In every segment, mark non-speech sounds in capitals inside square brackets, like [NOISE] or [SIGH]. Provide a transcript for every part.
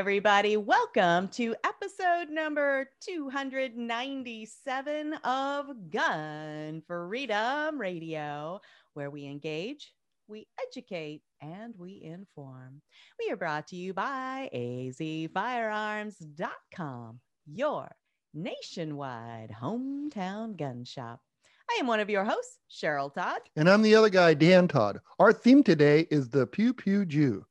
Everybody, welcome to episode number 297 of Gun Freedom Radio, where we engage, we educate, and we inform. We are brought to you by azfirearms.com, your nationwide hometown gun shop. I am one of your hosts, Cheryl Todd. And I'm the other guy, Dan Todd. Our theme today is the Pew Pew Jew.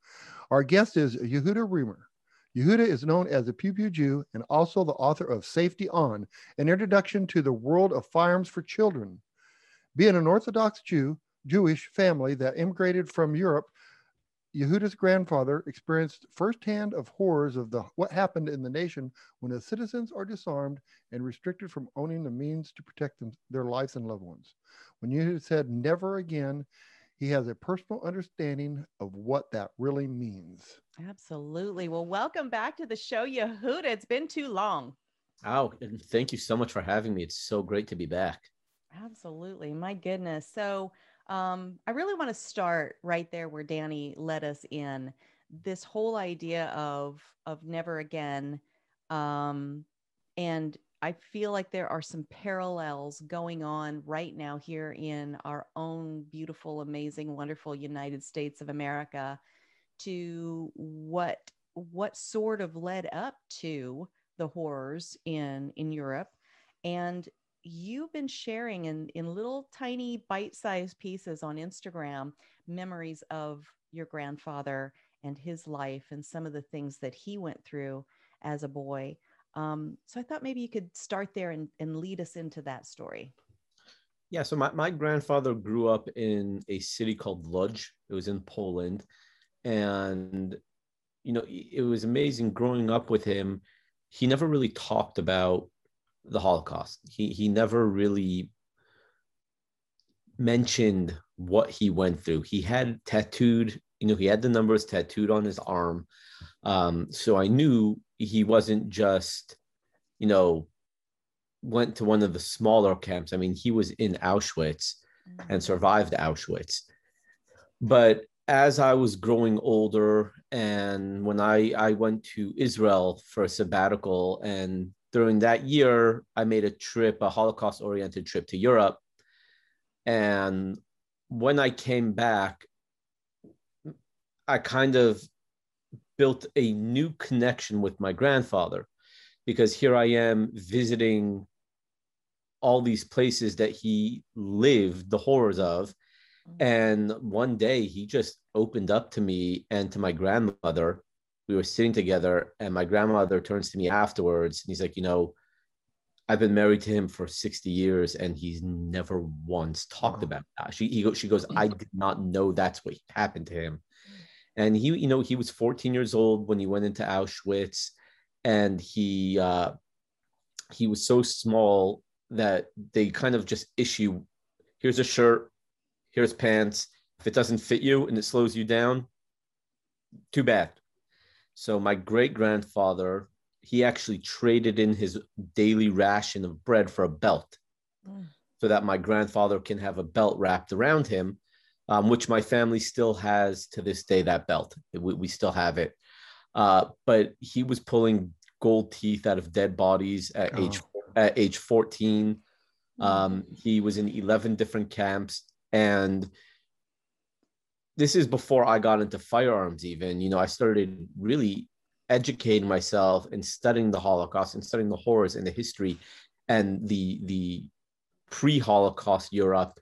Our guest is Yehuda Remer. Yehuda is known as the Pew Pew Jew and also the author of Safety On, an introduction to the world of firearms for children. Being an Orthodox Jew, Jewish family that immigrated from Europe, Yehuda's grandfather experienced firsthand of horrors of the what happened in the nation when the citizens are disarmed and restricted from owning the means to protect them, their lives and loved ones. When Yehuda said never again, he has a personal understanding of what that really means. Absolutely. Well, welcome back to the show, Yehuda. It's been too long. Oh, and thank you so much for having me. It's so great to be back. Absolutely. My goodness. So, um, I really want to start right there where Danny led us in this whole idea of of never again um, and I feel like there are some parallels going on right now here in our own beautiful, amazing, wonderful United States of America to what what sort of led up to the horrors in in Europe. And you've been sharing in in little tiny bite-sized pieces on Instagram memories of your grandfather and his life and some of the things that he went through as a boy um, so I thought maybe you could start there and, and lead us into that story. Yeah, so my, my grandfather grew up in a city called Lodz. It was in Poland. And, you know, it was amazing growing up with him. He never really talked about the Holocaust. He, he never really mentioned what he went through. He had tattooed, you know, he had the numbers tattooed on his arm. Um, so I knew he wasn't just, you know, went to one of the smaller camps. I mean, he was in Auschwitz mm-hmm. and survived Auschwitz. But as I was growing older, and when I, I went to Israel for a sabbatical, and during that year, I made a trip, a Holocaust oriented trip to Europe. And when I came back, I kind of built a new connection with my grandfather because here I am visiting all these places that he lived the horrors of. Mm-hmm. And one day he just opened up to me and to my grandmother. We were sitting together, and my grandmother turns to me afterwards and he's like, You know, I've been married to him for 60 years and he's never once talked about that. She, he, she goes, I did not know that's what happened to him and he you know he was 14 years old when he went into auschwitz and he uh, he was so small that they kind of just issue here's a shirt here's pants. If it doesn't fit you and it slows you down too bad. So my great grandfather he actually traded in his daily ration of bread for a belt mm. so that my grandfather can have a belt wrapped around him um, which my family still has to this day. That belt, we, we still have it. Uh, but he was pulling gold teeth out of dead bodies at oh. age at age 14. Um, he was in 11 different camps, and this is before I got into firearms. Even you know, I started really educating myself and studying the Holocaust and studying the horrors and the history and the the pre-Holocaust Europe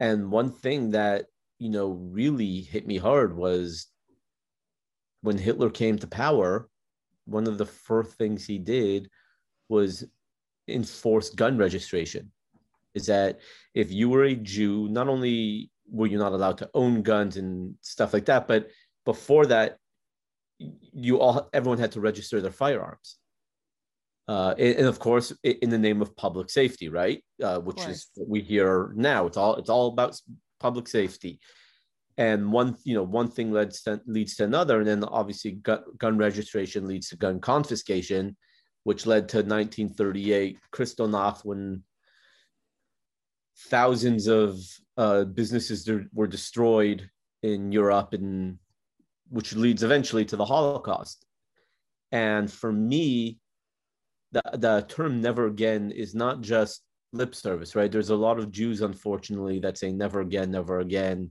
and one thing that, you know, really hit me hard was when Hitler came to power, one of the first things he did was enforce gun registration. Is that if you were a Jew, not only were you not allowed to own guns and stuff like that, but before that, you all everyone had to register their firearms. Uh, and, of course, in the name of public safety, right? Uh, which is what we hear now. It's all it's all about public safety and one you know one thing leads to, leads to another and then obviously gun, gun registration leads to gun confiscation which led to 1938 kristallnacht when thousands of uh, businesses were destroyed in europe and which leads eventually to the holocaust and for me the, the term never again is not just lip service right? There's a lot of jews unfortunately that say never again never again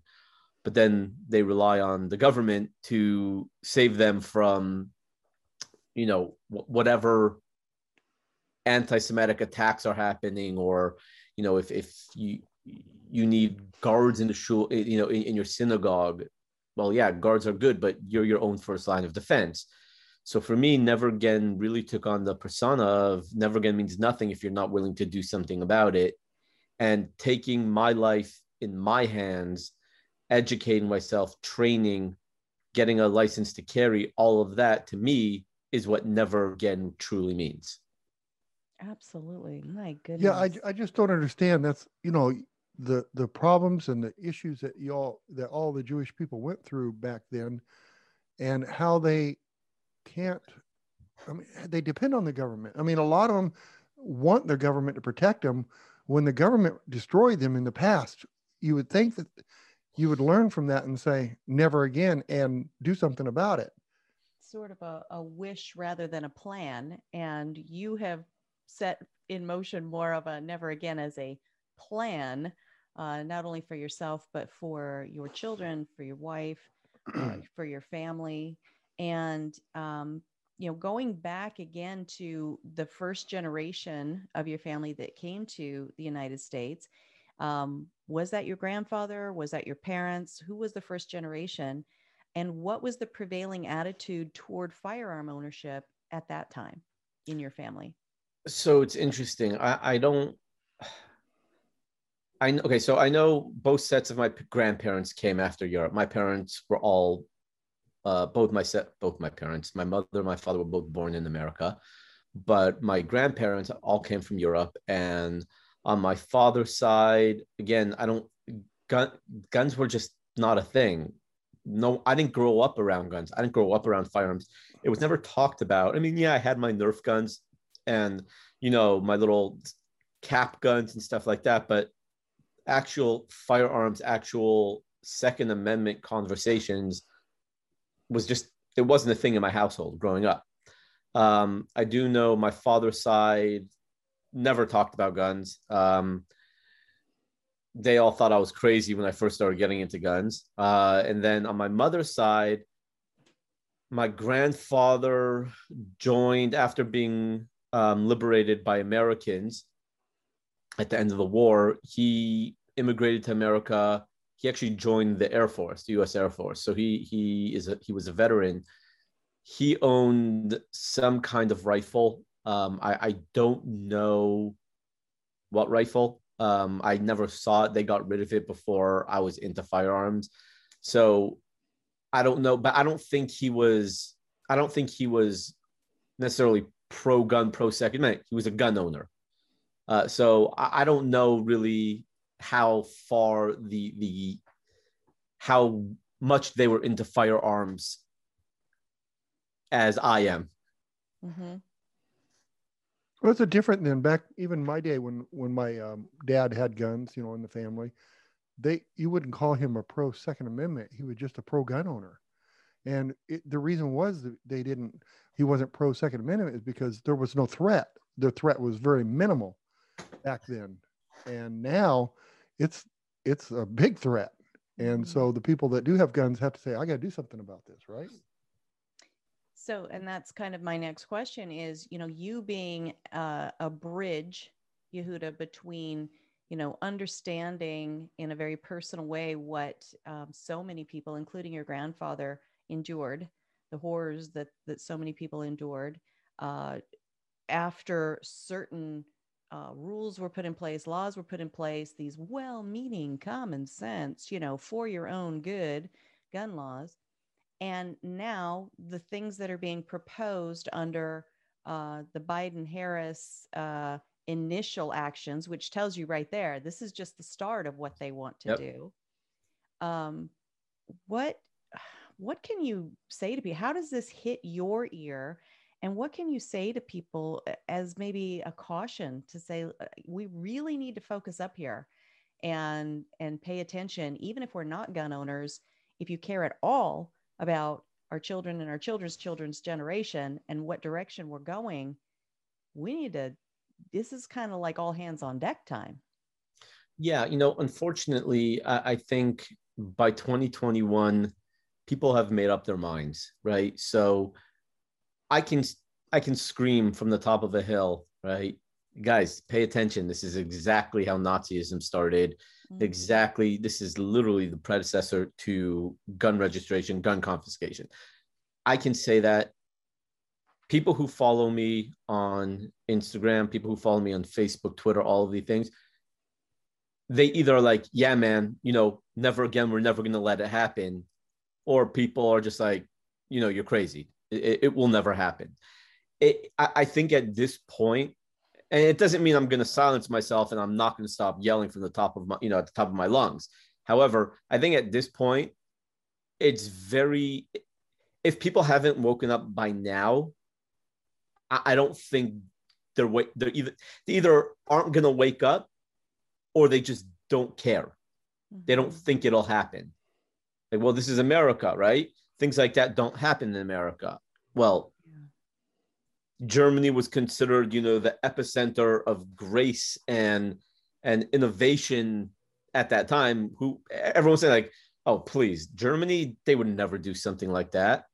but then they rely on the government to save them from you know whatever anti-semitic attacks are happening or you know if if you you need guards in the shul you know in, in your synagogue. Well yeah guards are good but you're your own first line of defense so for me never again really took on the persona of never again means nothing if you're not willing to do something about it and taking my life in my hands educating myself, training, getting a license to carry, all of that to me is what never again truly means. Absolutely. My goodness. Yeah, I, I just don't understand. That's, you know, the the problems and the issues that y'all that all the Jewish people went through back then and how they can't I mean they depend on the government. I mean a lot of them want their government to protect them when the government destroyed them in the past. You would think that you would learn from that and say never again and do something about it sort of a, a wish rather than a plan and you have set in motion more of a never again as a plan uh, not only for yourself but for your children for your wife uh, [CLEARS THROAT] for your family and um, you know going back again to the first generation of your family that came to the united states um, was that your grandfather? Was that your parents? Who was the first generation? And what was the prevailing attitude toward firearm ownership at that time in your family? So it's interesting. I, I don't. I okay, so I know both sets of my grandparents came after Europe. My parents were all, uh, both my both my parents, my mother, and my father were both born in America, but my grandparents all came from Europe, and on my father's side again i don't gun, guns were just not a thing. No i didn't grow up around guns. I didn't grow up around firearms. It was never talked about. I mean yeah i had my nerf guns and you know my little cap guns and stuff like that but actual firearms actual second amendment conversations was just it wasn't a thing in my household growing up um, i do know my father's side never talked about guns. Um, they all thought I was crazy when I first started getting into guns. Uh, and then on my mother's side, my grandfather joined after being um, liberated by Americans at the end of the war. He immigrated to America. He actually joined the Air Force, the U.S. Air Force. So he he is a, he was a veteran. He owned some kind of rifle um, I, I don't know what rifle. Um, I never saw it. They got rid of it before I was into firearms. So I don't know, but I don't think he was, I don't think he was necessarily pro gun, pro second amendment. He was a gun owner. Uh, so I, I don't know really how far the, the, how much they were into firearms as I am. Mm-hmm. Well, it's a different than back even my day when when my um, dad had guns, you know, in the family. They you wouldn't call him a pro Second Amendment. He was just a pro gun owner, and it, the reason was that they didn't. He wasn't pro Second Amendment is because there was no threat. The threat was very minimal back then, and now it's it's a big threat. And mm-hmm. so the people that do have guns have to say, I got to do something about this, right? So, and that's kind of my next question is, you know, you being uh, a bridge, Yehuda, between, you know, understanding in a very personal way what um, so many people, including your grandfather, endured, the horrors that that so many people endured, uh, after certain uh, rules were put in place, laws were put in place, these well meaning common sense, you know, for your own good gun laws. And now the things that are being proposed under uh, the Biden Harris uh, initial actions, which tells you right there, this is just the start of what they want to yep. do. Um, what [SIGHS] what can you say to people? How does this hit your ear? And what can you say to people as maybe a caution to say uh, we really need to focus up here and and pay attention, even if we're not gun owners, if you care at all about our children and our children's children's generation and what direction we're going, we need to this is kind of like all hands on deck time. Yeah, you know, unfortunately, I, I think by 2021, people have made up their minds, right? So I can I can scream from the top of a hill, right? Guys, pay attention. This is exactly how Nazism started. Mm-hmm. Exactly, this is literally the predecessor to gun registration, gun confiscation. I can say that people who follow me on Instagram, people who follow me on Facebook, Twitter, all of these things, they either are like, yeah, man, you know, never again, we're never going to let it happen. Or people are just like, you know, you're crazy. It, it will never happen. It, I, I think at this point, and it doesn't mean I'm going to silence myself and I'm not going to stop yelling from the top of my, you know, at the top of my lungs. However, I think at this point, it's very, if people haven't woken up by now, I, I don't think they're they're either they either aren't gonna wake up or they just don't care. They don't mm-hmm. think it'll happen. Like, well, this is America, right? Things like that don't happen in America. Well, yeah. Germany was considered, you know, the epicenter of grace and and innovation at that time. Who everyone said like, oh, please, Germany, they would never do something like that.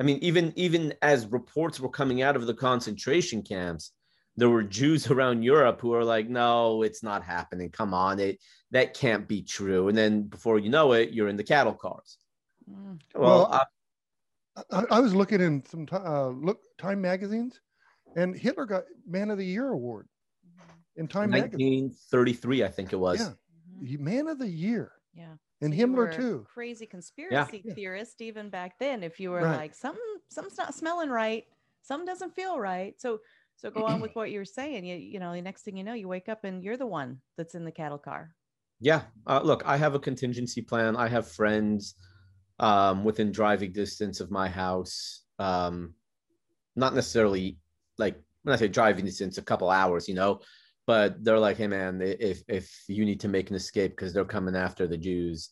I mean, even even as reports were coming out of the concentration camps, there were Jews [LAUGHS] around Europe who are like, "No, it's not happening. Come on, it that can't be true." And then before you know it, you're in the cattle cars. Well, well I, I, was looking in some uh, look Time magazines, and Hitler got Man of the Year award in Time 1933, magazine. I think it was. Yeah, mm-hmm. Man of the Year. Yeah and so Himmler too. Crazy conspiracy yeah. theorist even back then. If you were right. like something, something's not smelling right, something doesn't feel right. So, so go on with [CLEARS THROAT] what you were saying. You, you know, the next thing you know, you wake up and you're the one that's in the cattle car. Yeah. Uh, look, I have a contingency plan. I have friends um, within driving distance of my house. Um, not necessarily like when I say driving distance, a couple hours, you know, but they're like, hey man, if if you need to make an escape because they're coming after the Jews,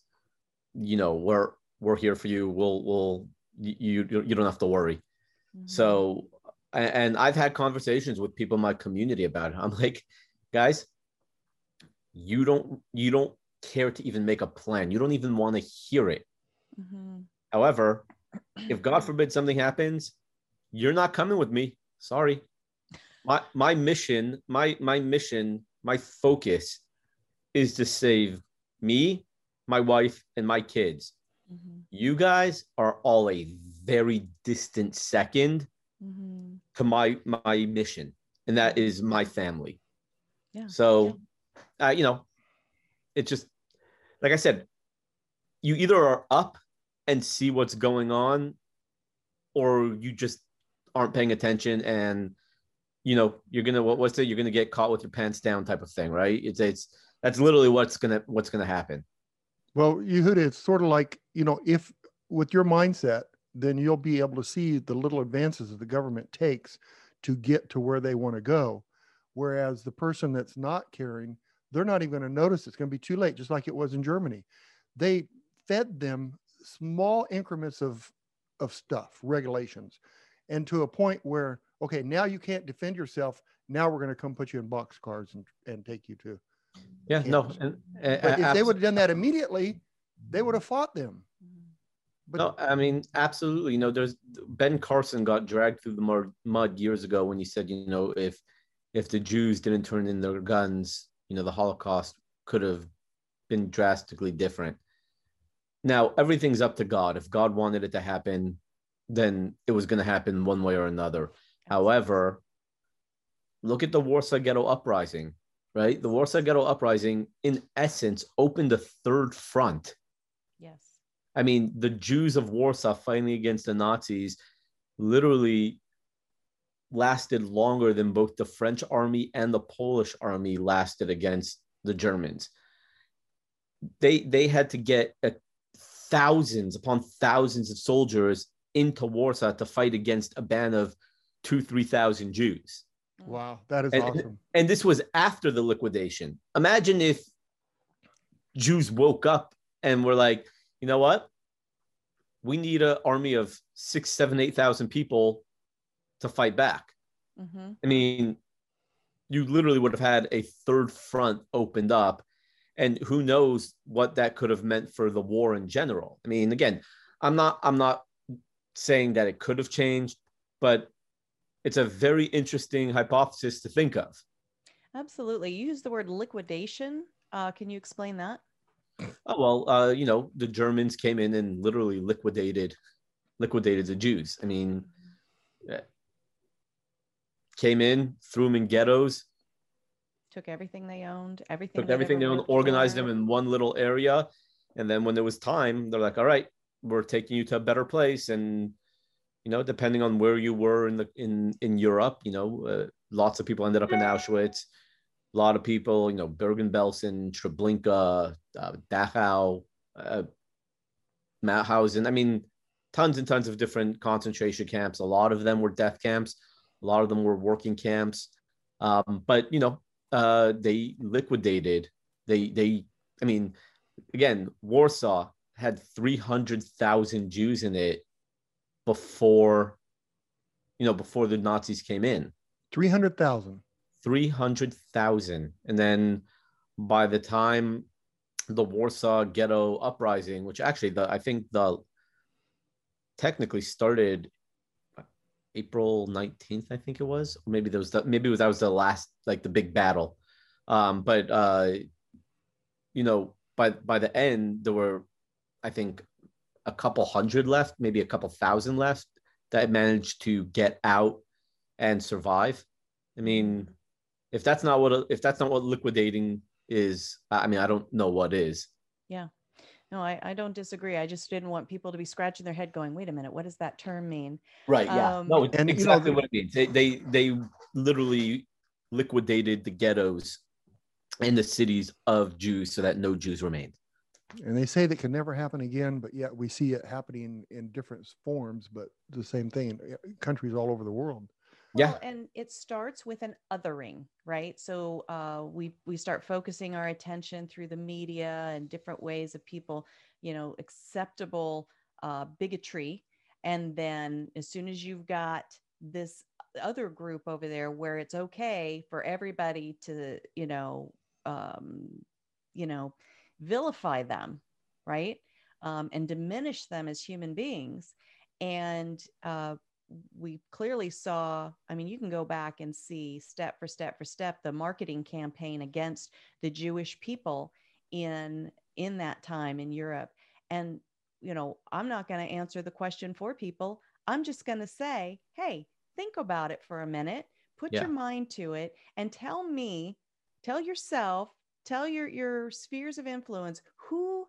you know, we're we're here for you. We'll we'll you you, don't have to worry. Mm-hmm. So, and I've had conversations with people in my community about it. I'm like, guys, you don't you don't care to even make a plan. You don't even want to hear it. Mm-hmm. However, [CLEARS THROAT] if God forbid something happens, you're not coming with me. Sorry my my mission, my my mission, my focus is to save me, my wife, and my kids. Mm-hmm. You guys are all a very distant 2nd mm-hmm. to my my mission, and that is my family. Yeah. So, yeah. Uh, you know, it's just like I said, you either are up and see what's going on, or you just aren't paying attention and you know you're gonna what, what's it you're gonna get caught with your pants down type of thing right? It's it's that's literally what's gonna what's gonna happen. Well you Yehuda, it's sort of like you know if with your mindset then you'll be able to see the little advances that the government takes to get to where they want to go. Whereas the person that's not caring they're not even going to notice it's going to be too late just like it was in germany. They fed them small increments of of stuff regulations and to a point where okay, now you can't defend yourself. Now we're going to come put you in box cars and, and take you to. Yeah, no. And, uh, but if they would have done that immediately, they would have fought them. But, no, I mean, absolutely. You know, there's Ben Carson got dragged through the mud, mud years ago when he said, you know, if if the Jews didn't turn in their guns, you know, the Holocaust could have been drastically different. Now, everything's up to God. If God wanted it to happen, then it was going to happen one way or another. However, look at the Warsaw Ghetto Uprising, right? The Warsaw Ghetto Uprising, in essence, opened a third front. Yes. I mean, the Jews of Warsaw fighting against the Nazis literally lasted longer than both the French army and the Polish army lasted against the Germans. They they had to get a, thousands upon thousands of soldiers into Warsaw to fight against a band of two three thousand Jews. Wow, that is and, awesome. And this was after the liquidation. Imagine if Jews woke up and were like, you know what? We need an army of six, seven, eight thousand people to fight back. Mm-hmm. I mean, you literally would have had a third front opened up, and who knows what that could have meant for the war in general. I mean, again, I'm not I'm not saying that it could have changed, but it's a very interesting hypothesis to think of. Absolutely. You use the word liquidation. Uh, can you explain that? Oh well, uh, you know, the Germans came in and literally liquidated liquidated the Jews. I mean, came in, threw them in ghettos, took everything they owned, everything took everything they owned, organized them in one little area, and then when there was time, they're like, "All right, we're taking you to a better place." And you know, depending on where you were in the in in Europe, you know, uh, lots of people ended up in Auschwitz. A lot of people, you know, Bergen-Belsen, Treblinka, uh, Dachau, uh, Mauthausen. I mean, tons and tons of different concentration camps. A lot of them were death camps. A lot of them were working camps. Um, but you know, uh, they liquidated. They they. I mean, again, Warsaw had three hundred thousand Jews in it before, you know, before the Nazis came in. Three hundred thousand. Three hundred thousand, and then by the time the Warsaw Ghetto Uprising, which actually the I think the technically started April 19th, I think it was, maybe there was the, maybe that was the last, like the big battle. Um, but, uh, you know, by, by the end, there were, I think, a couple hundred left, maybe a couple thousand left that managed to get out and survive. I mean, if that's not what, if that's not what liquidating is, I mean, I don't know what is. Yeah. No, I, I don't disagree. I just didn't want people to be scratching their head going, wait a minute, what does that term mean? Right. Yeah. Um, no, And, you exactly know, what it means. They, they they literally liquidated the ghettos and the cities of Jews so that no Jews remained. And they say that can never happen again, but yet we see it happening in different forms, but the same thing in uh, countries all over the world. Yeah. Well, and it starts with an othering, right? So uh, we we start focusing our attention through the media and different ways of people, you know, acceptable uh, bigotry, and then as soon as you've got this other group over there where it's okay for everybody to, you know, um, you know, vilify them, right, um, and diminish them as human beings, and uh, we clearly saw i mean you can go back and see step for step for step the marketing campaign against the jewish people in in that time in europe. And you know i'm not going to answer the question for people. I'm just going to say hey think about it for a minute. Put Yeah. your mind to it and tell me tell yourself tell your your spheres of influence who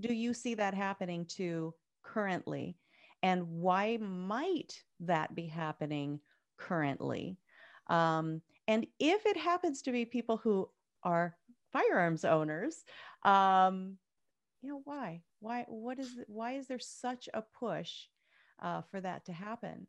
do you see that happening to currently and why might that be happening currently? Um, and if it happens to be people who are firearms owners um, you know why? Why what is why is there such a push uh, for that to happen?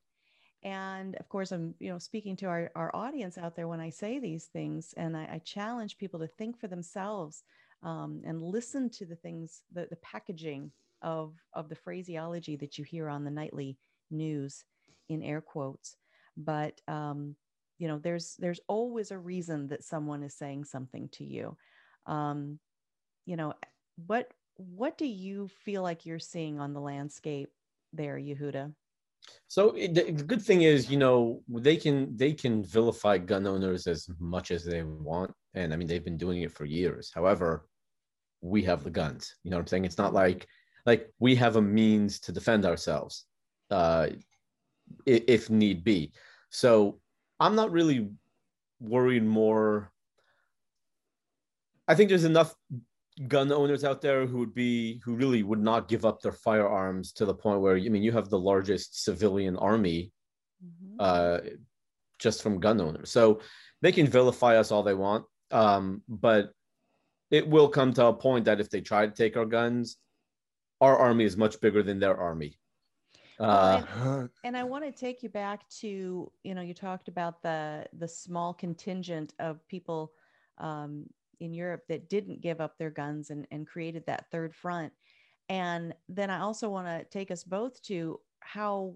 And of course i'm you know speaking to our, our audience out there when i say these things and i, I challenge people to think for themselves um, and listen to the things the, the packaging of of the phraseology that you hear on the nightly news in air quotes but um, you know there's there's always a reason that someone is saying something to you um, you know what what do you feel like you're seeing on the landscape there yehuda So it, the the good thing is, you know, they can they can vilify gun owners as much as they want, and I mean they've been doing it for years. However, we have the guns. You know what I'm saying? It's not like like we have a means to defend ourselves, uh, if need be. So I'm not really worried more. I think there's enough gun owners out there who would be who really would not give up their firearms to the point where I mean you have the largest civilian army mm-hmm. uh, just from gun owners. So they can vilify us all they want, um, but it will come to a point that if they try to take our guns, our army is much bigger than their army. Uh, and, and, I want to take you back to you know you talked about the the small contingent of people um, in Europe that didn't give up their guns and, and created that third front. And then I also want to take us both to how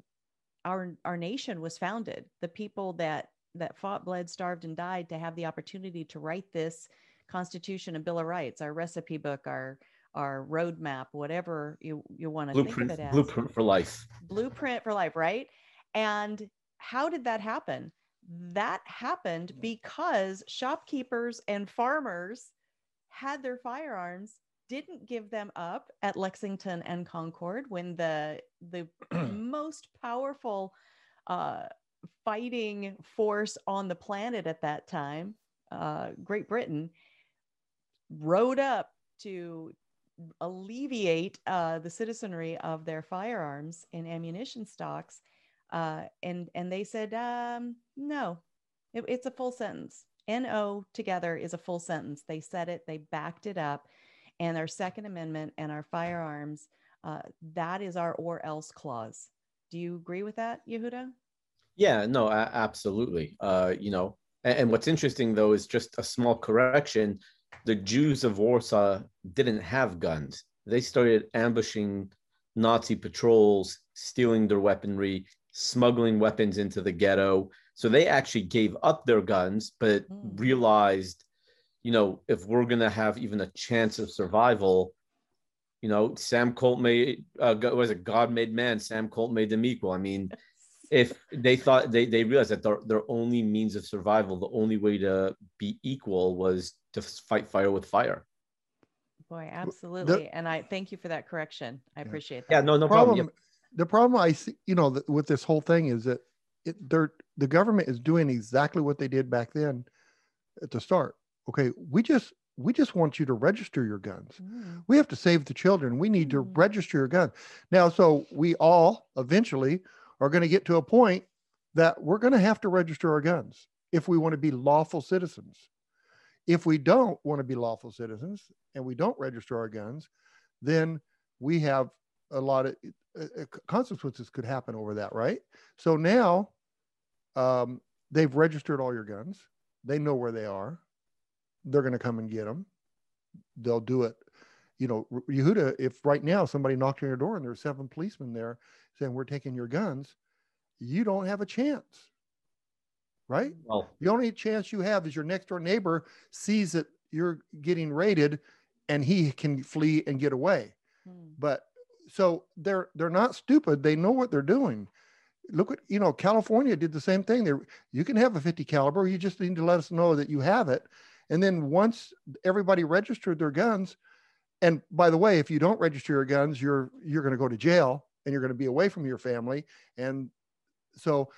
our our nation was founded. The people that that fought, bled, starved, and died to have the opportunity to write this Constitution and Bill of Rights, our recipe book, our our roadmap, whatever you, you want to think of it as. Blueprint for life. Blueprint for life, right? And how did that happen? that happened because shopkeepers and farmers had their firearms didn't give them up at Lexington and Concord when the the [CLEARS THROAT] most powerful uh, fighting force on the planet at that time, uh, Great Britain, rode up to alleviate uh, the citizenry of their firearms and ammunition stocks uh, and and they said um, no, it, it's a full sentence. No together is a full sentence. They said it. They backed it up, and our Second Amendment and our firearms. Uh, that is our or else clause. Do you agree with that, Yehuda? Yeah, no, absolutely. Uh, you know, and, and what's interesting though is just a small correction. The Jews of Warsaw didn't have guns. They started ambushing Nazi patrols, stealing their weaponry, smuggling weapons into the ghetto. So they actually gave up their guns, but mm. realized, you know, if we're going to have even a chance of survival, you know, Sam Colt made, uh, was a God made man. Sam Colt made them equal. I mean, if they thought they, they realized that their, their only means of survival, the only way to be equal was to fight fire with fire. Boy, absolutely. The, and I thank you for that correction. I yeah. appreciate that. Yeah, no, no problem. problem the problem I see, you know, with this whole thing is that it, they're the government is doing exactly what they did back then at the start. Okay, we just we just want you to register your guns. Mm. We have to save the children. We need mm. to register your gun. Now, so we all eventually are going to get to a point that we're going to have to register our guns if we want to be lawful citizens. If we don't want to be lawful citizens and we don't register our guns, then we have a lot of uh, uh consequences could happen over that, right? So now um, they've registered all your guns. They know where they are. They're going to come and get them. They'll do it. You know, Yehuda, if right now somebody knocked on your door and there's seven policemen there saying, We're taking your guns, you don't have a chance. Right? Well, the only chance you have is your next door neighbor sees that you're getting raided and he can flee and get away. Hmm. But so they're they're not stupid. They know what they're doing. Look at you know California did the same thing. There you can have a 50 caliber. You just need to let us know that you have it. And then once everybody registered their guns, and by the way, if you don't register your guns, you're you're going to go to jail and you're going to be away from your family. And so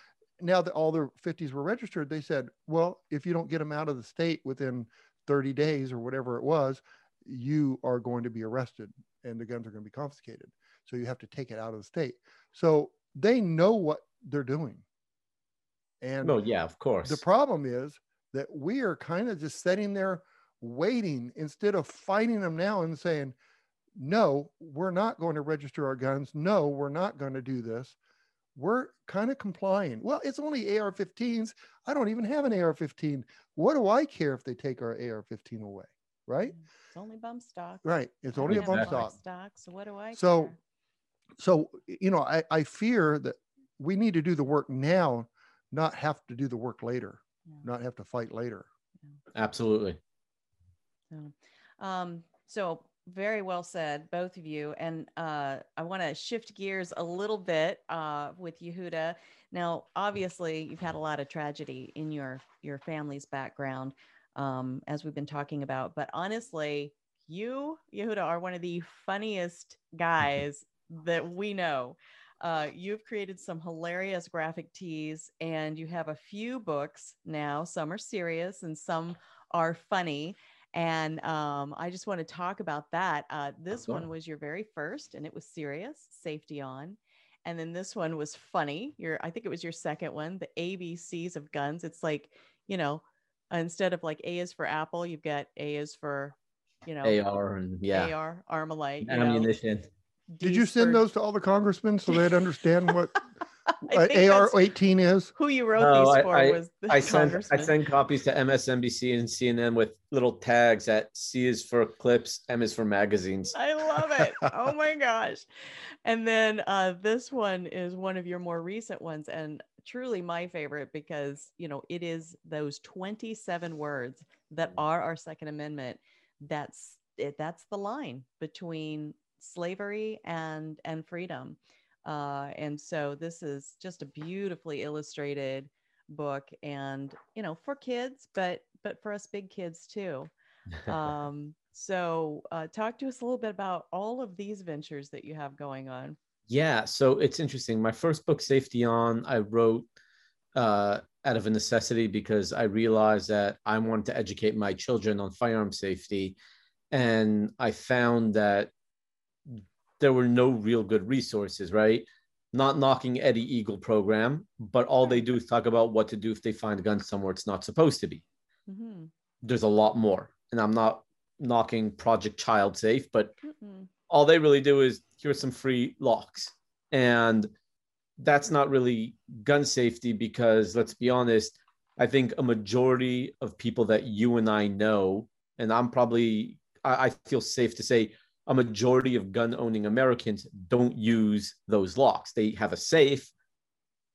now that all their 50s were registered, they said, well, if you don't get them out of the state within 30 days or whatever it was, you are going to be arrested and the guns are going to be confiscated. So you have to take it out of the state. So they know what they're doing. And no, yeah, of course. The problem is that we are kind of just sitting there waiting instead of fighting them now and saying, no, we're not going to register our guns. No, we're not going to do this. We're kind of complying. Well, it's only AR 15s. I don't even have an AR 15. What do I care if they take our AR 15 away? Right. Mm-hmm. It's only bump stock. Right. It's only a bump stock. stock. So what do I? So, care? so you know, I I fear that we need to do the work now, not have to do the work later, yeah. not have to fight later. Yeah. Absolutely. So, um, so very well said, both of you. And uh, I want to shift gears a little bit uh, with Yehuda. Now, obviously, you've had a lot of tragedy in your your family's background um, as we've been talking about. But honestly, you, Yehuda, are one of the funniest guys that we know. Uh, you've created some hilarious graphic tees, and you have a few books now. Some are serious, and some are funny. And um, I just want to talk about that. Uh, this one was your very first, and it was serious, safety on. And then this one was funny. Your, I think it was your second one, the ABCs of guns. It's like, you know, instead of like A is for Apple, you've got A is for, you know, AR and yeah, AR, Armalite, ammunition. Did you send for- those to all the congressmen so they'd understand what [LAUGHS] I uh, think AR 18 is? Who you wrote No, these I- for I- was the I send I send copies to MSNBC and CNN with little tags that C is for clips, M is for magazines. I love it. Oh my [LAUGHS] gosh. And then uh, this one is one of your more recent ones and truly my favorite because, you know, it is those 27 words that are our Second Amendment. That's it, that's the line between slavery and and freedom. Uh, and so this is just a beautifully illustrated book and you know for kids but but for us big kids too [LAUGHS] um, so uh, talk to us a little bit about all of these ventures that you have going on. Yeah, so it's interesting. My first book, Safety On, I wrote uh, out of a necessity because I realized that I wanted to educate my children on firearm safety. And I found that there were no real good resources, right? Not knocking Eddie Eagle program, but all they do is talk about what to do if they find a gun somewhere it's not supposed to be. Mhm. There's a lot more. And I'm not knocking Project Child Safe, but Mm-mm. all they really do is here's some free locks and that's not really gun safety because let's be honest i think a majority of people that you and i know and i'm probably i, I feel safe to say a majority of gun owning americans don't use those locks. They have a safe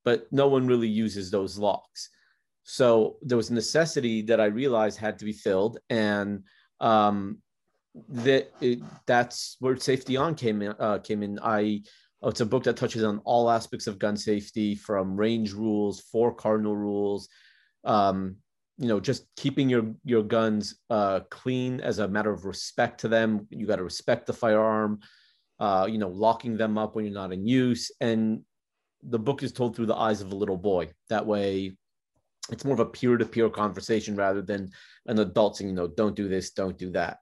but no one really uses those locks. So there was a necessity that i realized had to be filled and um, that it, that's where safety on came in uh, came in. I oh, it's a book that touches on all aspects of gun safety from range rules four cardinal rules um, you know just keeping your your guns uh, clean as a matter of respect to them you got to respect the firearm uh, you know locking them up when you're not in use and the book is told through the eyes of a little boy that way it's more of a peer-to-peer conversation rather than an adult saying you know don't do this don't do that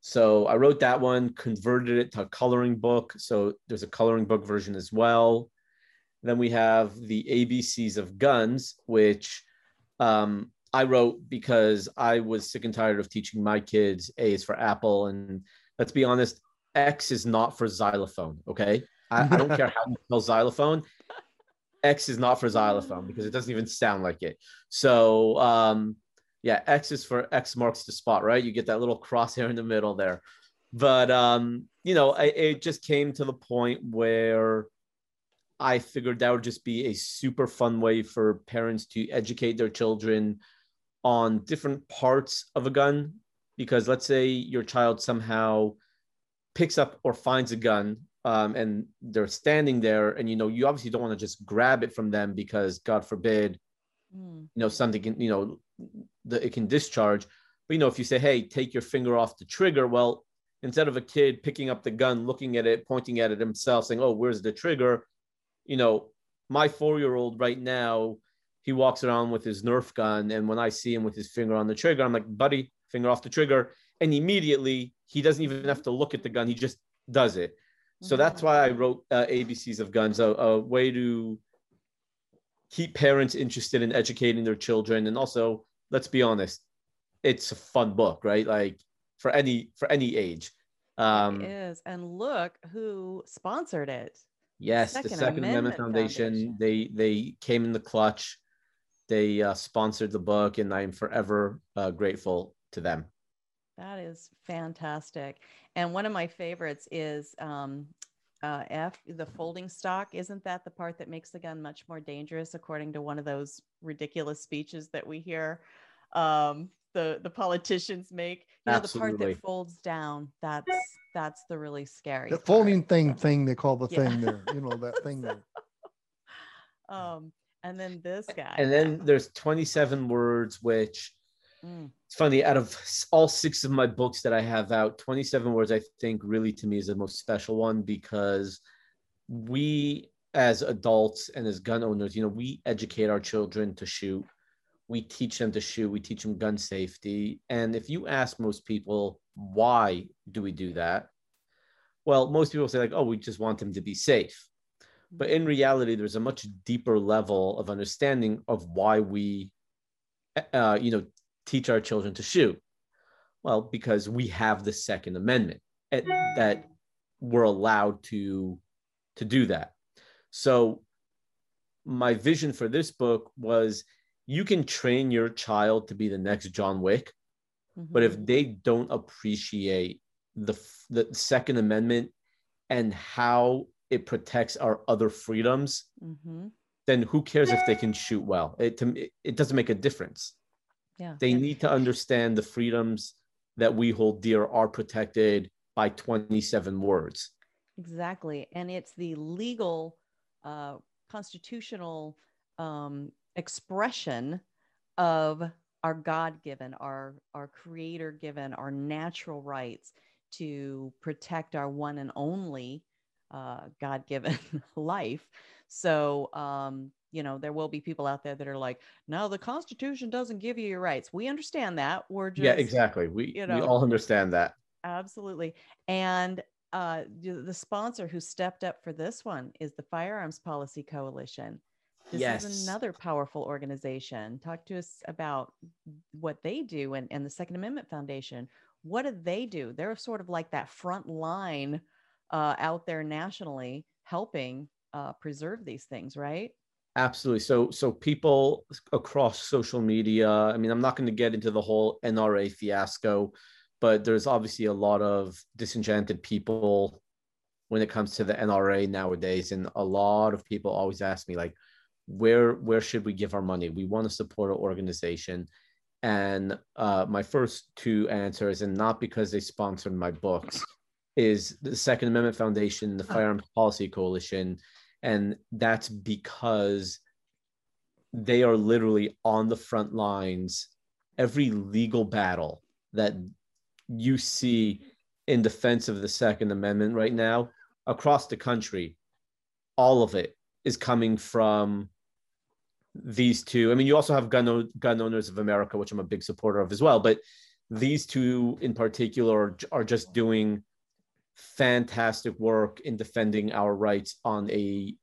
so I wrote that one, converted it to a coloring book. So there's a coloring book version as well. Then we have the ABCs of guns, which um, I wrote because I was sick and tired of teaching my kids A is for Apple. And let's be honest, X is not for xylophone. Okay. I, I don't care [LAUGHS] how you spell xylophone. X is not for xylophone because it doesn't even sound like it. So, um, yeah, X is for X marks the spot, right? You get that little crosshair in the middle there. But um, you know, I, it just came to the point where I figured that would just be a super fun way for parents to educate their children on different parts of a gun. Because let's say your child somehow picks up or finds a gun um, and they're standing there, and you know, you obviously don't want to just grab it from them because, God forbid, Mm. you know something can you know that it can discharge but you know if you say hey take your finger off the trigger well instead of a kid picking up the gun looking at it pointing at it himself saying oh where's the trigger you know my four year old right now he walks around with his nerf gun and when i see him with his finger on the trigger i'm like buddy finger off the trigger. And immediately he doesn't even have to look at the gun he just does it. So that's why i wrote uh, abcs of guns a, a way to keep parents interested in educating their children. And also let's be honest it's a fun book right? Like for any for any age. Um it is. And look who sponsored it. yes Second the second amendment, Amendment foundation, Foundation. they they came in the clutch they uh, sponsored the book and i'm forever uh, grateful to them That is fantastic. And one of my favorites is um, uh, F, the folding stock. Isn't that the part that makes the gun much more dangerous, according to one of those ridiculous speeches that we hear um, the the politicians make? You know, the part that folds down. That's that's the really scary. The part. folding thing thing they call the Yeah. thing there. You know that [LAUGHS] thing there. Um, and then this guy. and then there's 27 words which Mm, it's funny out of all six of my books that i have out 27 words i think really to me is the most special one because we as adults and as gun owners, you know, we educate our children to shoot. We teach them to shoot. We teach them gun safety. And if you ask most people, why do we do that? Well, most people say, like, oh, we just want them to be safe. But in reality, there's a much deeper level of understanding of why we, uh, you know, teach our children to shoot. Well, because we have the Second Amendment that we're allowed to to do that. So my vision for this book was you can train your child to be the next John Wick, mm-hmm. but if mm-hmm. they don't appreciate the the Second Amendment and how it protects our other freedoms, mm-hmm. then who cares if they can shoot well? It to, it doesn't make a difference. Yeah. They need to understand the freedoms that we hold dear are protected by 27 words. Exactly. And it's the legal, uh, constitutional um, expression of our God given, our, our creator given, our natural rights to protect our one and only uh, God given [LAUGHS] life. So, um, you know, there will be people out there that are like, no, the Constitution doesn't give you your rights. We understand that. We're just, yeah, exactly. We, you know, we all understand that. Absolutely. And uh, the sponsor who stepped up for this one is the Firearms Policy Coalition. This yes. is another powerful organization. Talk to us about what they do and, and the Second Amendment Foundation. What do they do? They're sort of like that front line uh, out there nationally helping uh, preserve these things, right? Absolutely. So, so people across social media. I mean, I'm not going to get into the whole NRA fiasco but there's obviously a lot of disenchanted people when it comes to the NRA nowadays, and a lot of people always ask me like, where where should we give our money? We want to support an organization, and uh, my first two answers, and not because they sponsored my books, is the Second Amendment Foundation, the ah. Firearms Policy Coalition, and that's because they are literally on the front lines every legal battle that you see in defense of the Second Amendment right now across the country, all of it is coming from these two. I mean, you also have Gun, Gun Owners of America, which I'm a big supporter of as well, but these two in particular are, are just doing fantastic work in defending our rights on a,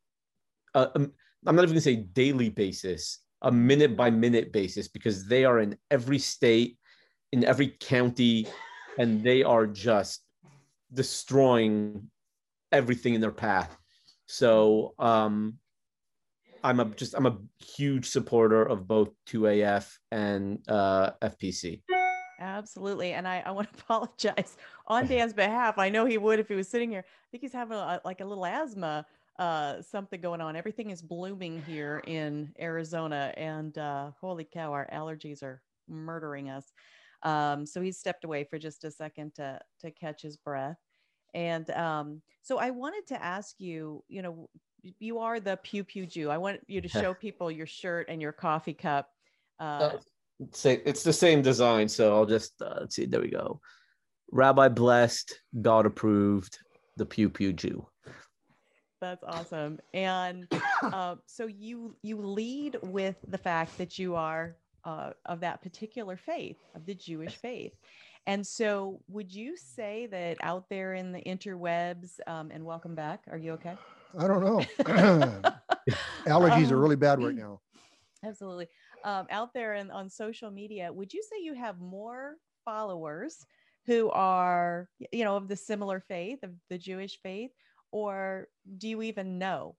a I'm not even going to say daily basis, a minute by minute basis, because they are in every state, in every county, and they are just destroying everything in their path. So um, I'm a just I'm a huge supporter of both 2AF and uh, FPC. Absolutely, and I, I want to [LAUGHS] apologize on [LAUGHS] Dan's behalf. I know he would if he was sitting here. I think he's having a, like a little asthma uh, something going on. Everything is blooming here in Arizona, and uh, holy cow, our allergies are murdering us. Um, so he stepped away for just a second to to catch his breath. And um, so I wanted to ask you, you know, you are the Pew Pew Jew. I want you to [LAUGHS] show people your shirt and your coffee cup. Uh, it's the same design, so I'll just uh, let's see. There we go. Rabbi blessed, God approved, the Pew Pew Jew. That's awesome. And uh, [COUGHS] so you you lead with the fact that you are uh, of that particular faith, of the Jewish faith. And so, would you say that out there in the interwebs, um, and welcome back, are you okay? I don't know. [LAUGHS] [COUGHS] Allergies um, are really bad right now. Absolutely. Um, out there and on social media, would you say you have more followers who are, you know, of the similar faith, of the Jewish faith, or do you even know?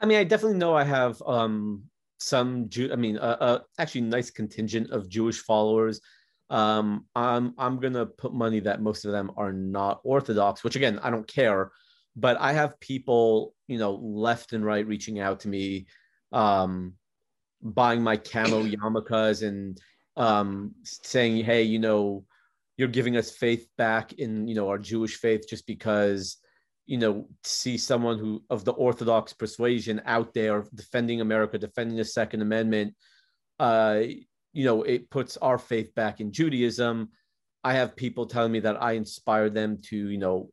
I mean, I definitely know I have um, some Jew, I mean, uh, uh, actually nice contingent of Jewish followers. Um, I'm I'm gonna put money that most of them are not Orthodox, which again I don't care, but I have people you know left and right reaching out to me, um, buying my camo [COUGHS] yarmulkes and um, saying, hey, you know, you're giving us faith back in you know our Jewish faith just because you know, see someone who of the Orthodox persuasion out there defending America, defending the Second Amendment, uh, you know, it puts our faith back in Judaism. I have people telling me that I inspired them to, you know,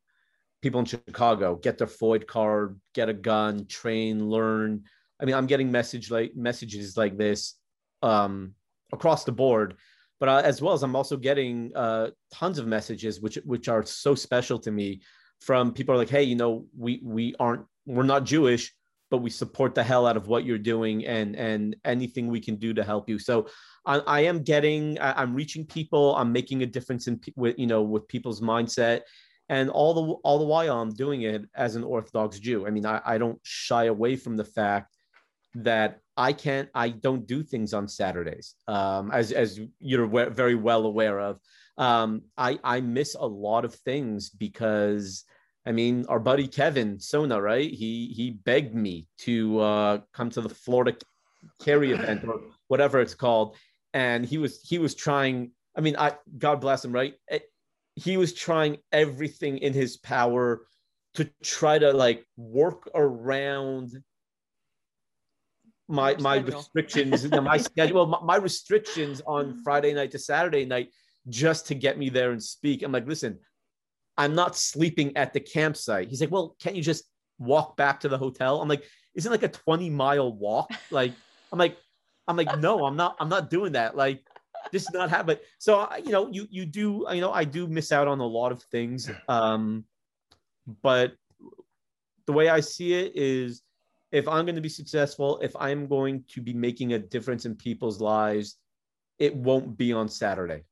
people in Chicago get their FOID card, get a gun, train, learn. I mean, I'm getting message like messages like this um, across the board, but uh, as well as I'm also getting uh, tons of messages which which are so special to me from people like, hey, you know, we we aren't we're not Jewish, but we support the hell out of what you're doing and and anything we can do to help you. So I, I am getting, I, am reaching people. I'm making a difference in with you know with people's mindset, and all the all the while I'm doing it as an Orthodox Jew. I mean, I, I don't shy away from the fact that I can't, I don't do things on Saturdays, um, as as you're very well aware of. Um, I I miss a lot of things because I mean, our buddy Kevin Sona, right? He he begged me to uh, come to the Florida Carry event or whatever it's called, and he was he was trying. I mean, I God bless him, right? Eh, he was trying everything in his power to try to like work around my my restrictions, my [LAUGHS] schedule, my, my restrictions on Friday night to Saturday night, just to get me there and speak. I'm like, listen, I'm not sleeping at the campsite. He's like, well, can't you just walk back to the hotel? I'm like, isn't like a 20 mile walk? Like, I'm like, I'm like, no, I'm not, I'm not doing that. Like, this is not happen. So, you know, you, you do, you know, I do miss out on a lot of things. Um, but the way I see it is if I'm going to be successful, if I'm going to be making a difference in people's lives, it won't be on Saturday.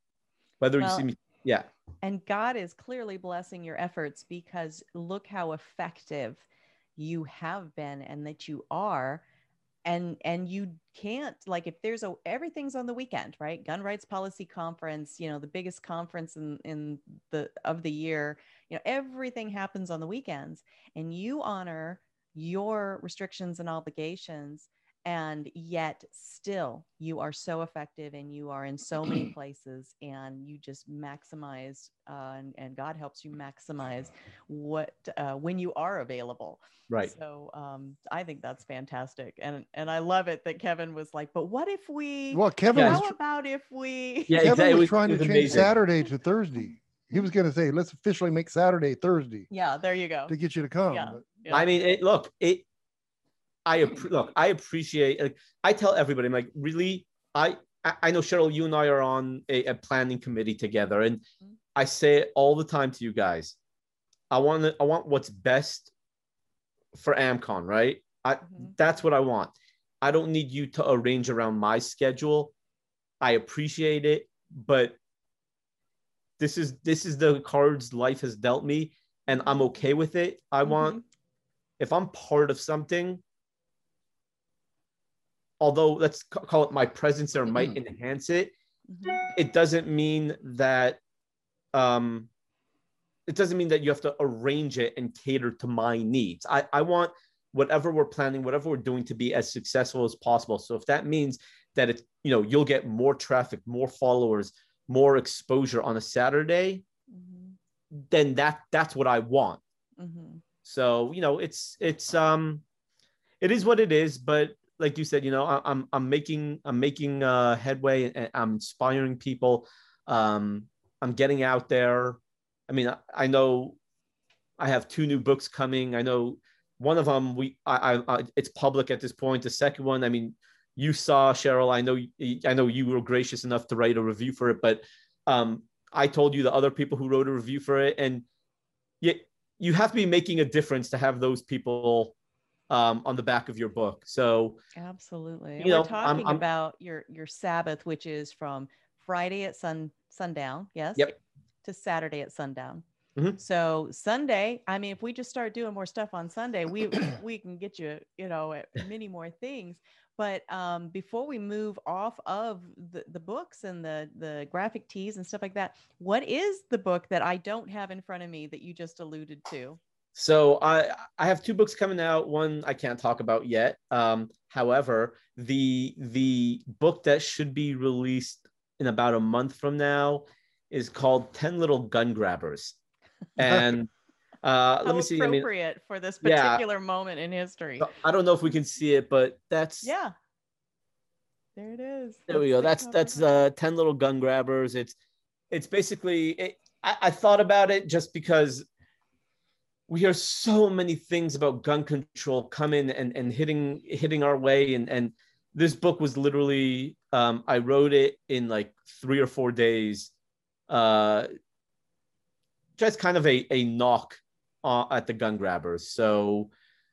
Whether well, you see me, yeah. And God is clearly blessing your efforts because look how effective you have been and that you are and and you can't like if there's a everything's on the weekend right gun rights policy conference you know the biggest conference in in the of the year you know everything happens on the weekends and you honor your restrictions and obligations and yet still you are so effective and you are in so many [CLEARS THROAT] places and you just maximize uh, and, and, god helps you maximize what uh, when you are available right so um, i think that's fantastic and and i love it that kevin was like but what if we well kevin how was, about if we yeah [LAUGHS] kevin exactly. was trying to change amazing. saturday to thursday he was going to say let's officially make saturday thursday yeah there you go to get you to come yeah. yeah. i mean it, look it I look, I appreciate. Like, I tell everybody, I'm like, really, I I know Cheryl, you and I are on a, a planning committee together, and mm-hmm. I say it all the time to you guys. I want I want what's best for AmCon, right? I mm-hmm. that's what I want. I don't need you to arrange around my schedule. I appreciate it, but this is this is the cards life has dealt me, and I'm okay with it. I mm-hmm. want if I'm part of something, although let's call it my presence there might mm-hmm. enhance it mm-hmm. it doesn't mean that um it doesn't mean that you have to arrange it and cater to my needs i i want whatever we're planning whatever we're doing to be as successful as possible so if that means that it you know you'll get more traffic more followers more exposure on a saturday mm-hmm. then that that's what i want mm-hmm. so you know it's it's um it is what it is but like you said, you know, I, am I'm making I'm making uh, headway and I'm inspiring people. Um, I'm getting out there. I mean, I, I, know I have two new books coming. I know one of them we I, I, it's public at this point. The second one, I mean, you saw Cheryl. I know I know you were gracious enough to write a review for it, but um, I told you the other people who wrote a review for it, and you you have to be making a difference to have those people um, on the back of your book. So absolutely, you know, we're talking I'm, I'm, about your your Sabbath, which is from Friday at sun sundown, yes, yep, to Saturday at sundown. Mm-hmm. So Sunday, I mean, if we just start doing more stuff on Sunday, we [COUGHS] we can get you, you know, many more things. But um, before we move off of the, the books and the the graphic tees and stuff like that, what is the book that I don't have in front of me that you just alluded to? So I I have two books coming out. One I can't talk about yet. Um, however, the the book that should be released in about a month from now is called Ten Little Gun Grabbers, [LAUGHS] and uh, let me see. Appropriate I mean, for this particular yeah, moment in history. I don't know if we can see it, but that's yeah. There it is. There we go. That's that's uh, Ten Little Gun Grabbers. It's it's basically it, I, I thought about it just because we hear so many things about gun control coming and and hitting hitting our way and and this book was literally um, I wrote it in like three or four days, uh, just kind of a a knock uh, at the gun grabbers. So,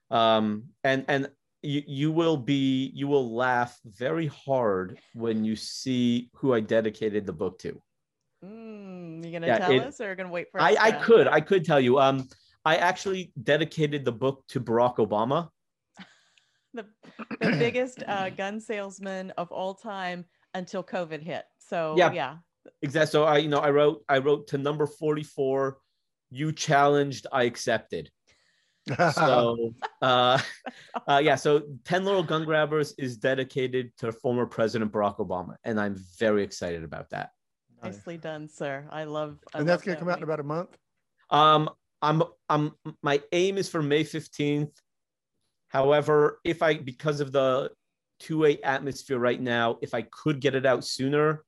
um, and and you you will be you will laugh very hard when you see who I dedicated the book to. Mm, you gonna yeah, tell it, us, or gonna wait for? I I could I could tell you. Um, I actually dedicated the book to Barack Obama. [LAUGHS] the, the biggest uh, gun salesman of all time until COVID hit. So yeah, yeah. Exactly. So I, you know, I wrote, I wrote to number 44, you challenged, I accepted. [LAUGHS] so uh, uh, yeah so 10 little gun grabbers is dedicated to former president barack obama and i'm very excited about that nicely done sir i love I and that's going to come out in about a month um I'm I'm my aim is for May 15th. However, if I because of the 2A atmosphere right now, if I could get it out sooner,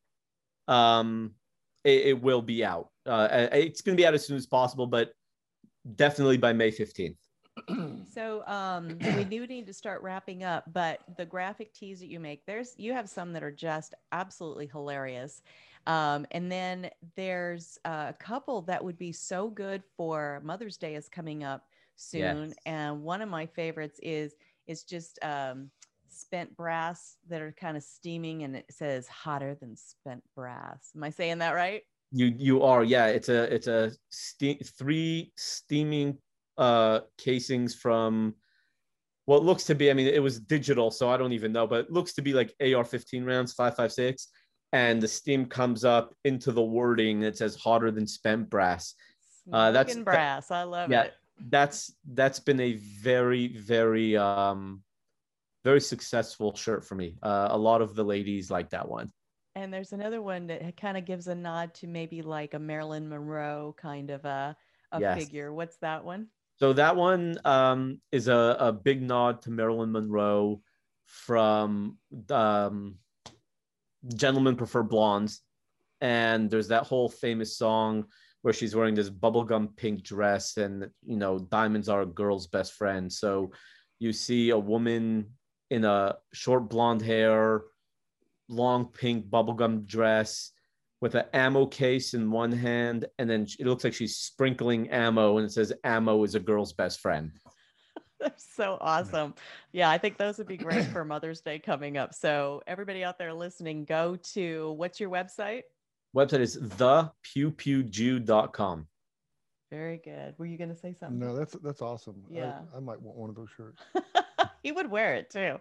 um it, it will be out. Uh, it's going to be out as soon as possible, but definitely by May 15th. [CLEARS THROAT] so um, we do need to start wrapping up, but the graphic tees that you make, there's you have some that are just absolutely hilarious. Um, and then there's a couple that would be so good for Mother's Day is coming up soon. Yes. And one of my favorites is is just um, spent brass that are kind of steaming and it says hotter than spent brass. Am I saying that right? You you are, yeah. It's a it's a ste- three steaming uh casings from what looks to be, I mean, it was digital, so I don't even know, but it looks to be like AR 15 rounds, 556 and the steam comes up into the wording that says hotter than spent brass. Uh, that's brass. I love it. yeah, it. That's that's been a very very um very successful shirt for me. Uh, a lot of the ladies like that one. And there's another one that kind of gives a nod to maybe like a Marilyn Monroe kind of a, a yes. figure. What's that one? So that one um, is a, a big nod to Marilyn Monroe from um, gentlemen prefer blondes and there's that whole famous song where she's wearing this bubblegum pink dress and you know diamonds are a girl's best friend so you see a woman in a short blonde hair long pink bubblegum dress with an ammo case in one hand and then it looks like she's sprinkling ammo and it says ammo is a girl's best friend [LAUGHS] That's so awesome. Yeah, I think those would be great for Mother's Day coming up. So everybody out there listening, go to what's your website? Website is thepewpewjew.com. Very good. Were you going to say something? No, that's that's awesome. Yeah, I, I might want one of those shirts. [LAUGHS] he would wear it too.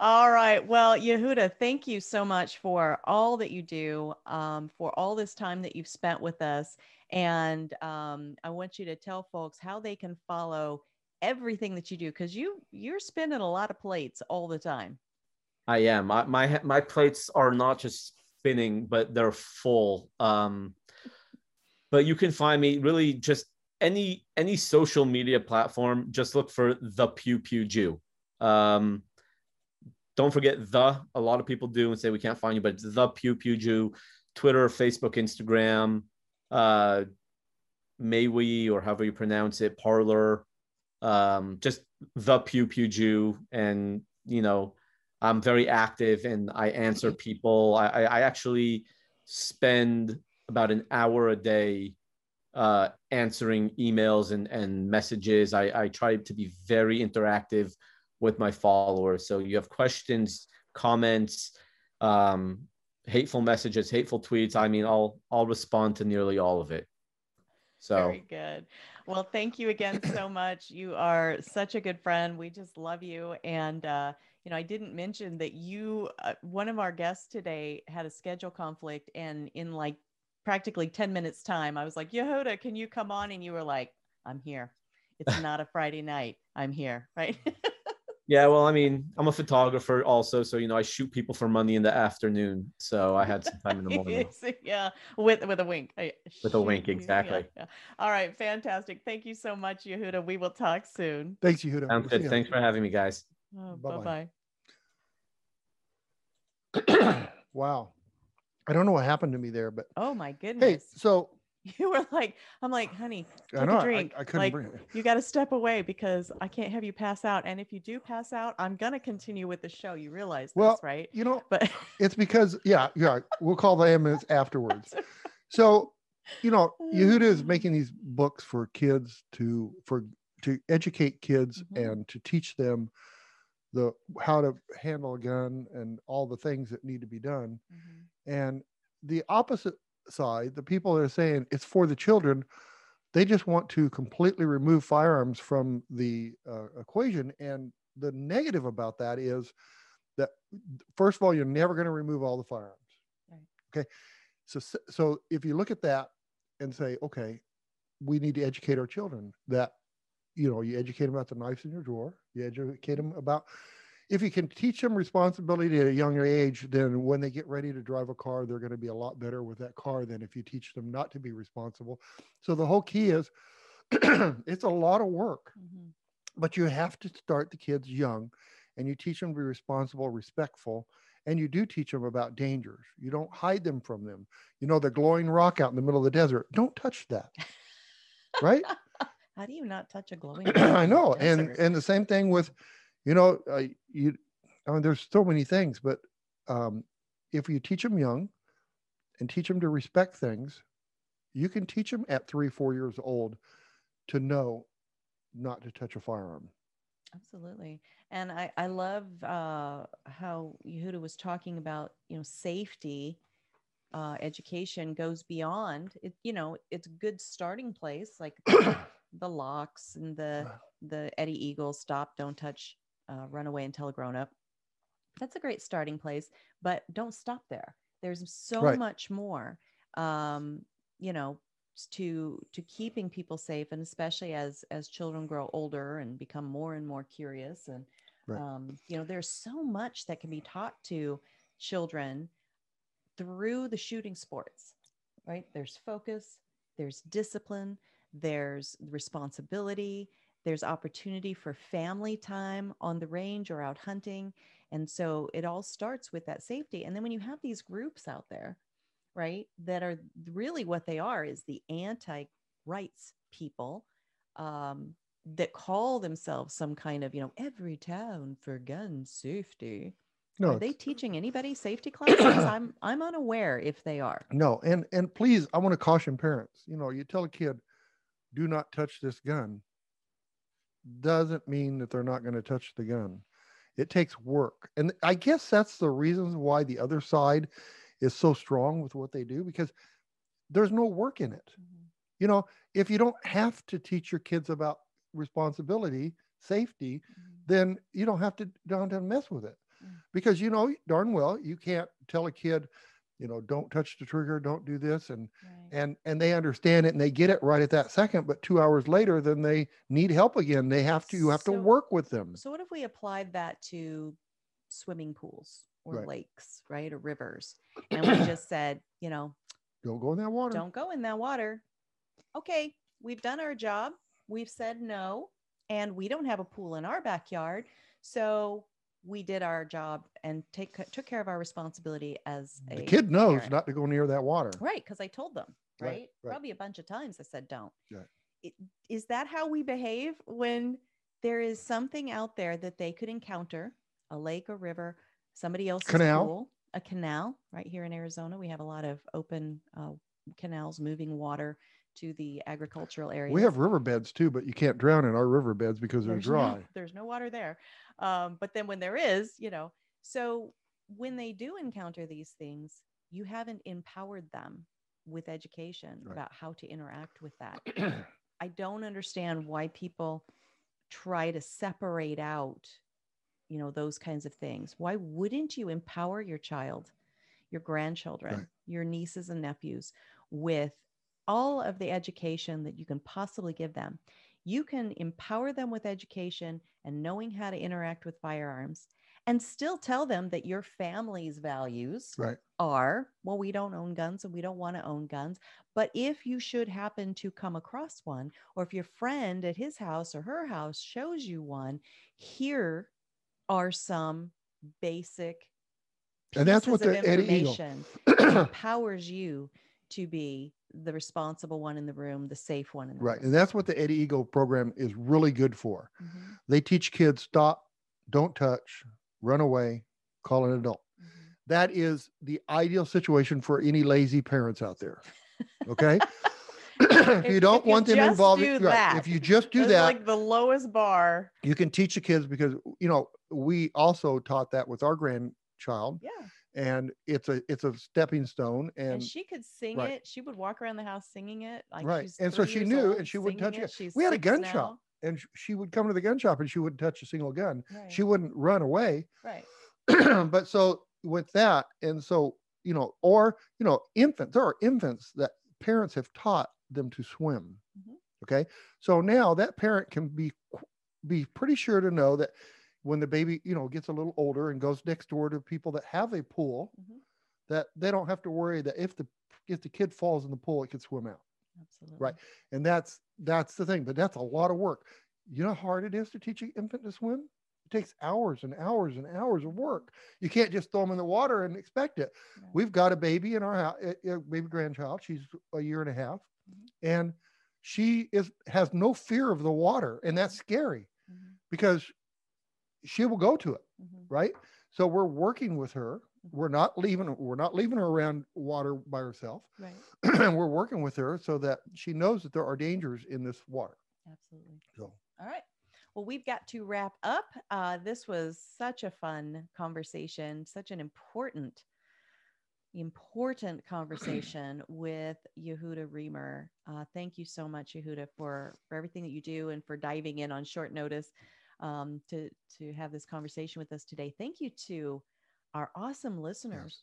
All right. Well, Yehuda, thank you so much for all that you do, um, for all this time that you've spent with us, and um, I want you to tell folks how they can follow everything that you do because you you're spinning a lot of plates all the time i am my, my my plates are not just spinning but they're full um but you can find me really just any any social media platform just look for the pew pew jew um don't forget the a lot of people do and say we can't find you but it's the pew pew jew twitter facebook instagram uh MeWe or however you pronounce it, Parler, um, just the Pew Pew Jew, and you know, I'm very active and I answer people. I, I actually spend about an hour a day uh, answering emails and, and messages. I, I try to be very interactive with my followers. So you have questions, comments, um, hateful messages, hateful tweets. I mean, I'll I'll respond to nearly all of it. So very good. Well, thank you again so [CLEARS THROAT] much. You are such a good friend. We just love you. And, uh, you know, I didn't mention that you, uh, one of our guests today had a schedule conflict, and in like practically 10 minutes' time, I was like, Yehuda, can you come on? And you were like, I'm here. It's [LAUGHS] not a Friday night. I'm here. Right. [LAUGHS] Yeah, well, I mean, I'm a photographer also, so you know, I shoot people for money in the afternoon. So I had some time in the [LAUGHS] morning. yeah, with with a wink. I with a wink, exactly. Yeah, yeah. All right, fantastic. Thank you so much, Yehuda. We will talk soon. Thanks, Yehuda. Sounds good. Thanks for having me, guys. Oh, bye bye. [CLEARS THROAT] wow. I don't know what happened to me there, but oh my goodness. Hey, so [LAUGHS] You were like, I'm like, honey, I take know. a I, drink. I couldn't like, bring it. you got to step away because I can't have you pass out. And if you do pass out, I'm gonna continue with the show. You realize this, Well, right? You know, But [LAUGHS] it's because yeah, yeah. We'll call the ambulance afterwards. [LAUGHS] So, you know, Yehuda is [SIGHS] making these books for kids to for to educate kids Mhm. and to teach them the how to handle a gun and all the things that need to be done. Mhm. And the opposite side, the people that are saying it's for the children, they just want to completely remove firearms from the uh, equation. And the negative about that is that, first of all, you're never going to remove all the firearms. Right. Okay. So, so if you look at that and say, okay, we need to educate our children that, you know, you educate them about the knives in your drawer, you educate them about, if you can teach them responsibility at a younger age, then when they get ready to drive a car, they're going to be a lot better with that car than if you teach them not to be responsible. So the whole key is [CLEARS THROAT] it's a lot of work, Mhm. but you have to start the kids young and you teach them to be responsible, respectful, and you do teach them about dangers. You don't hide them from them. You know, the glowing rock out in the middle of the desert, don't touch that. Right? [LAUGHS] How do you not touch a glowing? [CLEARS THROAT] rock I know. And and the same thing with, you know, uh, you I mean there's so many things, but um if you teach them young and teach them to respect things, you can teach them at 3 4 years old to know not to touch a firearm. Absolutely. And I, I love uh, how Yehuda was talking about, you know, safety uh, education goes beyond it, you know, it's a good starting place, like the, [COUGHS] the locks and the, the Eddie Eagle stop, don't touch, uh, run away and tell a grown up. That's a great starting place, but don't stop there. There's so Right. much more, um, you know, to to keeping people safe, and especially as as children grow older and become more and more curious, and Right. um, you know, there's so much that can be taught to children through the shooting sports. Right? There's focus, there's discipline, there's responsibility, there's opportunity for family time on the range or out hunting. And so it all starts with that safety. And then when you have these groups out there, right, that are really what they are is the anti rights people um, that call themselves some kind of, you know, Everytown for gun safety. No, are they teaching anybody safety classes? [CLEARS THROAT] I'm I'm unaware if they are. no, and and please, I want to caution parents. You know, you tell a kid, "Do not touch this gun," doesn't mean that they're not going to touch the gun. It takes work, and I guess that's the reasons why the other side is so strong with what they do because there's no work in it. You know, if you don't have to teach your kids about responsibility, safety, then you don't have to don't have to mess with it Mm. because you know darn well you can't tell a kid you know don't touch the trigger don't do this and Right. and and they understand it and they get it right at that second but two hours later then they need help again they have to you have to work with them So what if we applied that to swimming pools or Right. lakes, right, or rivers, and we just said, you know, don't go in that water don't go in that water. Okay, we've done our job. We've said no, and we don't have a pool in our backyard, so we did our job and take took care of our responsibility as a the kid knows parent. not to go near that water Right, because I told them, Right, right? right. Probably a bunch of times I said don't. Right. It- Is that how we behave when there is something out there that they could encounter, a lake or river, somebody else's Canal. pool, a canal, right here in Arizona, we have a lot of open uh, canals moving water to the agricultural areas. we have riverbeds too but you can't drown in our riverbeds because they're there's dry No, there's no water there. Um, but then when there is, you know, so when they do encounter these things, you haven't empowered them with education Right. about how to interact with that. I don't understand why people try to separate out, you know, those kinds of things. Why wouldn't you empower your child, your grandchildren, Right. your nieces and nephews with all of the education that you can possibly give them? You can empower them with education and knowing how to interact with firearms and still tell them that your family's values right are well, we don't own guns and we don't want to own guns. But if you should happen to come across one, or if your friend at his house or her house shows you one, here are some basic And that's what the Eddie Eagle- information [CLEARS THROAT] that empowers you to be the responsible one in the room, the safe one in the Right. room. And that's what the Eddie Eagle program is really good for. Mhm, They teach kids stop, don't touch, run away, call an adult. mhm. That is the ideal situation for any lazy parents out there. Okay. if [LAUGHS] If- you don't if you want them involved, do right, if you just do that, like the lowest bar. you can teach the kids because you know we also taught that with our grandchild, Yeah. And it's a it's a stepping stone, And, and she could sing right. it. She would walk around the house singing it. Like Right. And so she knew, and she wouldn't touch it. She's We had a gun now. shop. and she would come to the gun shop and she wouldn't touch a single gun. Right. She wouldn't run away. right. [CLEARS THROAT] but so with that, and so you know, or you know, infants. There are infants that parents have taught them to swim. Mhm. Okay, so now that parent can be be pretty sure to know that when the baby you know gets a little older and goes next door to people that have a pool, Mhm. that they don't have to worry that if the if the kid falls in the pool, it could swim out. Absolutely. And that's that's the thing. But that's a lot of work. You know how hard it is to teach an infant to swim? It takes hours and hours and hours of work. You can't just throw them in the water and expect it. Right. We've got a baby in our house, a baby grandchild. She's a year and a half, Mhm. and she is has no fear of the water, and that's scary Mhm, because she will go to it, mhm, right? So we're working with her. Mhm. We're not leaving. We're not leaving her around water by herself, [CLEARS THROAT] Right. and we're working with her so that she knows that there are dangers in this water. Absolutely. So All right. Well, we've got to wrap up. Uh, this was such a fun conversation, such an important, important [CLEARS THROAT] conversation with Yehuda Remer. Uh, thank you so much, Yehuda, for for everything that you do and for diving in on short notice um, to to have this conversation with us today. Thank you to our awesome listeners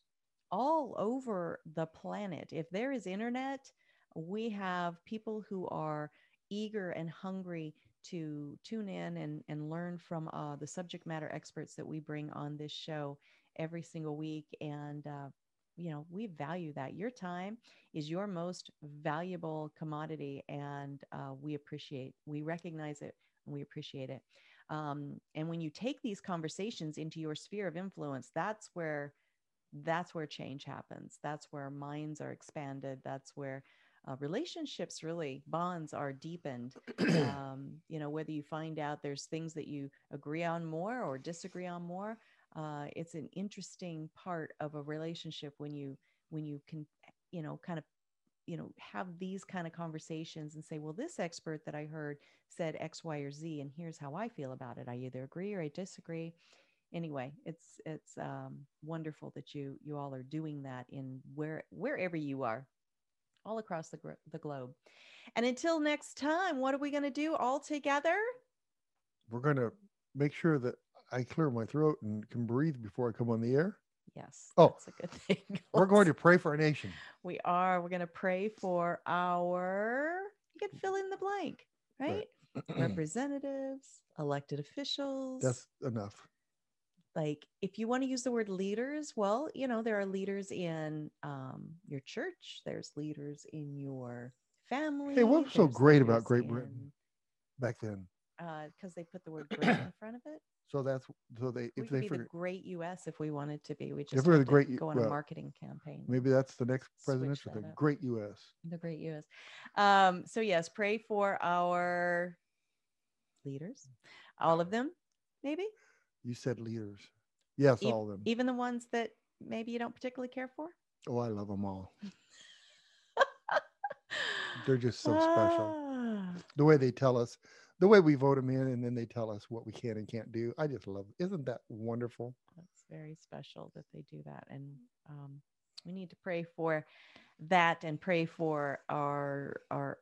all over the planet. If there is internet, we have people who are eager and hungry to tune in and, and learn from uh, the subject matter experts that we bring on this show every single week. And, uh, you know, we value that. Your time is your most valuable commodity, and uh, we appreciate, we recognize it, and we appreciate it. Um, and when you take these conversations into your sphere of influence, that's where that's where change happens. That's where minds are expanded. That's where uh, relationships really bonds are deepened um, you know whether you find out there's things that you agree on more or disagree on more uh, it's an interesting part of a relationship when you when you can you know kind of you know have these kind of conversations and say well this expert that i heard said x y or z and here's how i feel about it i either agree or i disagree anyway it's it's um, wonderful that you you all are doing that in where wherever you are all across the, gro- the globe. And until next time, what are we going to do all together? we're going to make sure that I clear my throat and can breathe before I come on the air. Yes. Oh, that's a good [LAUGHS] thing. We're going to pray for our nation. We are. We're going to pray for our, you can fill in the blank, right? Right. [CLEARS THROAT] Representatives, elected officials. That's enough. like if you want to use the word leaders well you know there are leaders in um, your church there's leaders in your family Hey, what was so great about Great Britain? Back then. Because they put the word great in front of it [CLEARS THROAT] So that's so they if they be figure the great us if we wanted to be we just have the great go on a marketing campaign maybe that's the next presidential that thing. up. Great US. the great us um, so yes pray for our leaders all of them maybe You said leaders. Yes, Ev- all of them. even the ones that maybe you don't particularly care for Oh, I love them all. [LAUGHS] They're just so special. Ah, The way they tell us, the way we vote them in, and then they tell us what we can and can't do. I just love. Isn't that wonderful? That's very special that they do that. And um, we need to pray for that and pray for our our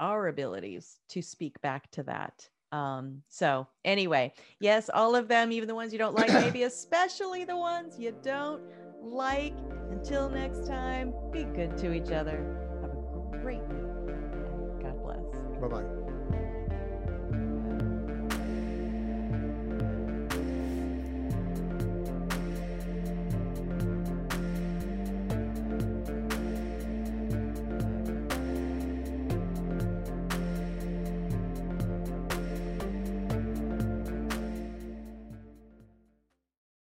our abilities to speak back to that. Um, so anyway, yes, all of them, even the ones you don't like, maybe [COUGHS] especially the ones you don't like. Until next time, be good to each other. Have a great week. And God bless. Bye bye.